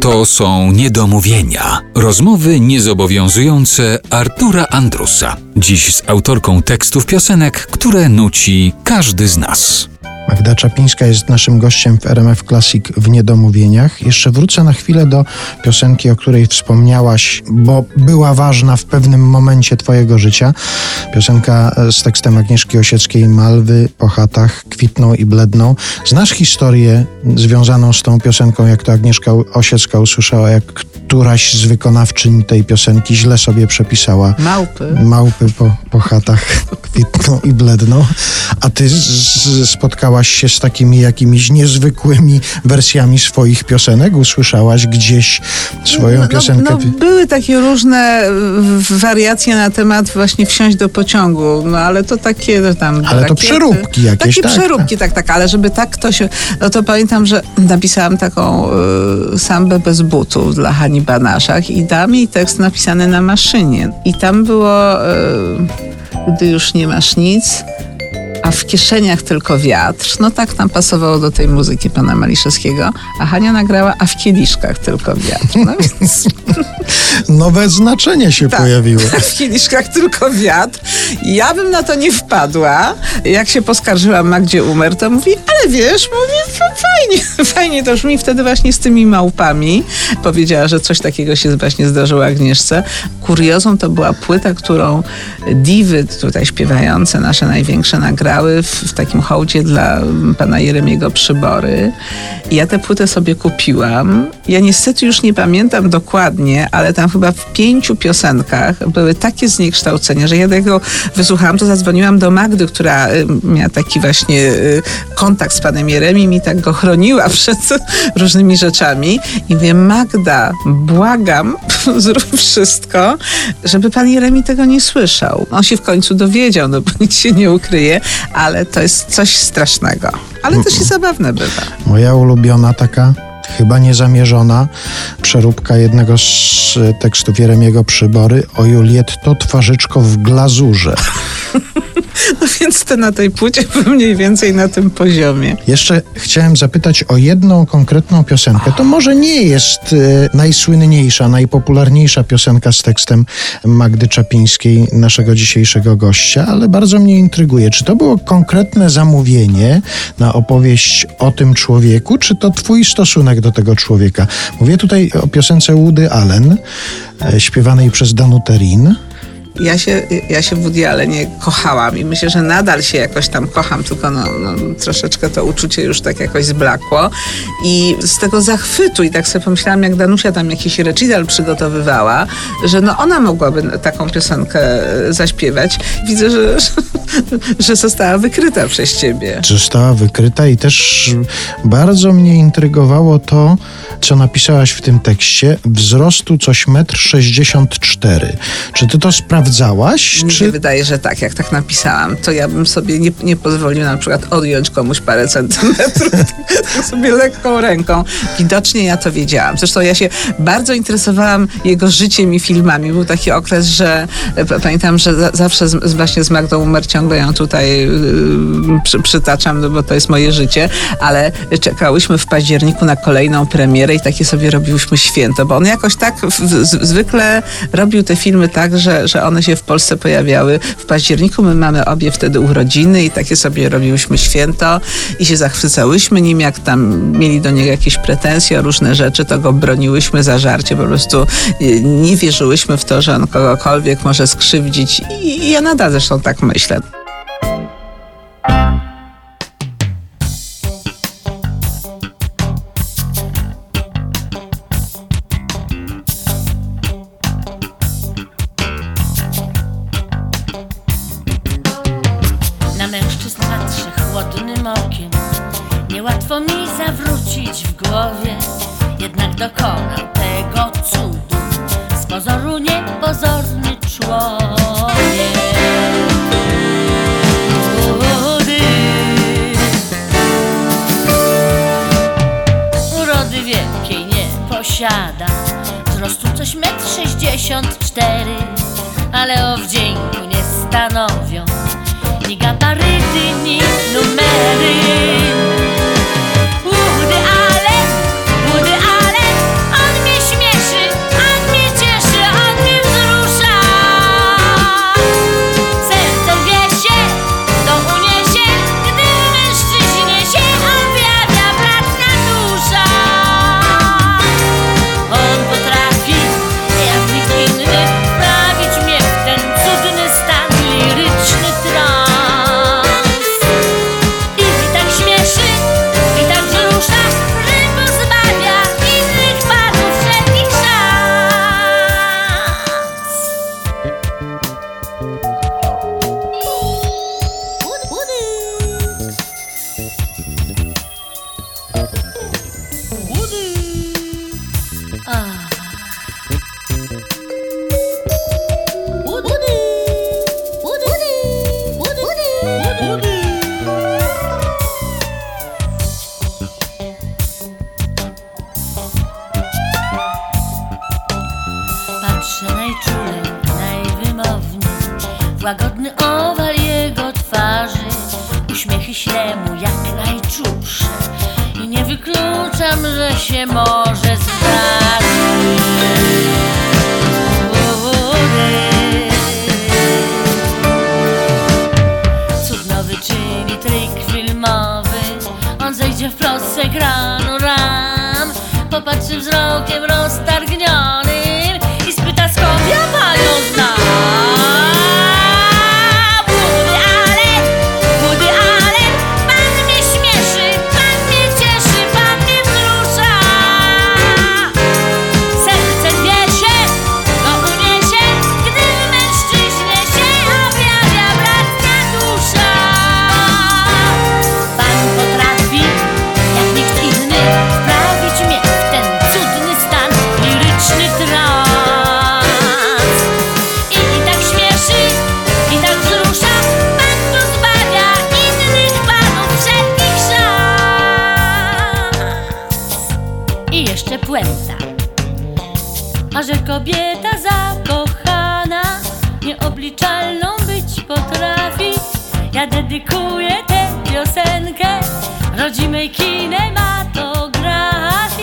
To są niedomówienia. Rozmowy niezobowiązujące Artura Andrusa. Dziś z autorką tekstów piosenek, które nuci każdy z nas. Magda Czapińska jest naszym gościem w RMF Classic w Niedomówieniach. Jeszcze wrócę na chwilę do piosenki, o której wspomniałaś, bo była ważna w pewnym momencie Twojego życia. Piosenka z tekstem Agnieszki Osieckiej Malwy po chatach kwitną i bledną. Znasz historię związaną z tą piosenką, jak to Agnieszka Osiecka usłyszała, jak któraś z wykonawczyń tej piosenki źle sobie przepisała. Małpy. Małpy po, po chatach kwitną i bledną. A ty z, spotkałaś się z takimi jakimiś niezwykłymi wersjami swoich piosenek? Usłyszałaś gdzieś swoją no, piosenkę? No, no, były takie różne wariacje na temat właśnie wsiąść do pociągu, no ale to takie tam... Ale to przeróbki jakieś, Takie tak, przeróbki, tak, tak, ale żeby tak ktoś... No to pamiętam, że napisałam taką y, sambę bez butów dla Hani Banaszach i dam jej tekst napisany na maszynie. I tam było... Y, gdy już nie masz nic, a w kieszeniach tylko wiatr. No tak nam pasowało do tej muzyki pana Maliszewskiego. A Hania nagrała, a w kieliszkach tylko wiatr. No więc... Nowe znaczenie się tak, pojawiło. w kieliszkach tylko wiatr. Ja bym na to nie wpadła. Jak się poskarżyłam Magdzie Umer, to mówi, ale wiesz, mówi, fajnie, fajnie to brzmi. Wtedy właśnie z tymi małpami powiedziała, że coś takiego się właśnie zdarzyło Agnieszce. Kuriozą to była płyta, którą diwy tutaj śpiewające, nasze największe w, w, takim hołdzie dla pana Jeremiego Przybory. Ja tę płytę sobie kupiłam. Ja niestety już nie pamiętam dokładnie, ale tam chyba w pięciu piosenkach były takie zniekształcenia, że ja tego wysłuchałam, to zadzwoniłam do Magdy, która y, miała taki właśnie y, kontakt z panem Jeremim i tak go chroniła przed różnymi rzeczami. I mówię, Magda, błagam, zrób wszystko, żeby pan Jeremi tego nie słyszał. On się w końcu dowiedział, no bo nic się nie ukryje, ale to jest coś strasznego. Ale też i zabawne bywa. Moja ulubiona taka chyba niezamierzona przeróbka jednego z tekstów Jeremiego Przybory o Julietto twarzyczko w glazurze. No więc to na tej płycie był mniej więcej na tym poziomie. Jeszcze chciałem zapytać o jedną konkretną piosenkę. To może nie jest e, najsłynniejsza, najpopularniejsza piosenka z tekstem Magdy Czapińskiej, naszego dzisiejszego gościa, ale bardzo mnie intryguje. Czy to było konkretne zamówienie na opowieść o tym człowieku, czy to twój stosunek do tego człowieka? Mówię tutaj o piosence Woody Allen, e, śpiewanej przez Danutę Rin ja się, ja się Woody Allenie kochałam i myślę, że nadal się jakoś tam kocham, tylko no, no, troszeczkę to uczucie już tak jakoś zblakło. I z tego zachwytu i tak sobie pomyślałam, jak Danusia tam jakiś recital przygotowywała, że no ona mogłaby taką piosenkę zaśpiewać. Widzę, że, że, że została wykryta przez ciebie. Została wykryta i też bardzo mnie intrygowało to, co napisałaś w tym tekście. Wzrostu coś metr 64. Czy ty to sprawdzasz? Sprawdzałaś? Mi czy... się wydaje, że tak, jak tak napisałam, to ja bym sobie nie, nie pozwoliła na przykład odjąć komuś parę centymetrów tak sobie lekką ręką. Widocznie ja to wiedziałam. Zresztą ja się bardzo interesowałam jego życiem i filmami. Był taki okres, że pamiętam, że za, zawsze z, właśnie z Magdą Umer ciągle ją tutaj yy, przy, przytaczam, no bo to jest moje życie, ale czekałyśmy w październiku na kolejną premierę i takie sobie robiłyśmy święto, bo on jakoś tak w, w, zwykle robił te filmy tak, że, że on one się w Polsce pojawiały w październiku. My mamy obie wtedy urodziny i takie sobie robiłyśmy święto i się zachwycałyśmy nim, jak tam mieli do niego jakieś pretensje o różne rzeczy, to go broniłyśmy za żarcie. Po prostu y, nie wierzyłyśmy w to, że on kogokolwiek może skrzywdzić i ja nadal zresztą tak myślę. Okiem. Niełatwo mi zawrócić w głowie Jednak dokonał tego cudu. Z pozoru niepozorny człowiek. Urody wielkiej nie posiada. Wzrostu coś metr sześćdziesiąt cztery Ale o wdzięku nie stanowią. Ni gabaryty, ni numery najczulej, najwymowniej łagodny owal jego twarzy Uśmiechy ślę mu jak najczulsze I nie wykluczam, że się może zdarzyć. Zejdzie wprost z ekranu ram. Popatrzy wzrokiem roztargnionym a że kobieta zakochana Nieobliczalną być potrafi. Ja dedykuję tę piosenkę Rodzimej kinematografii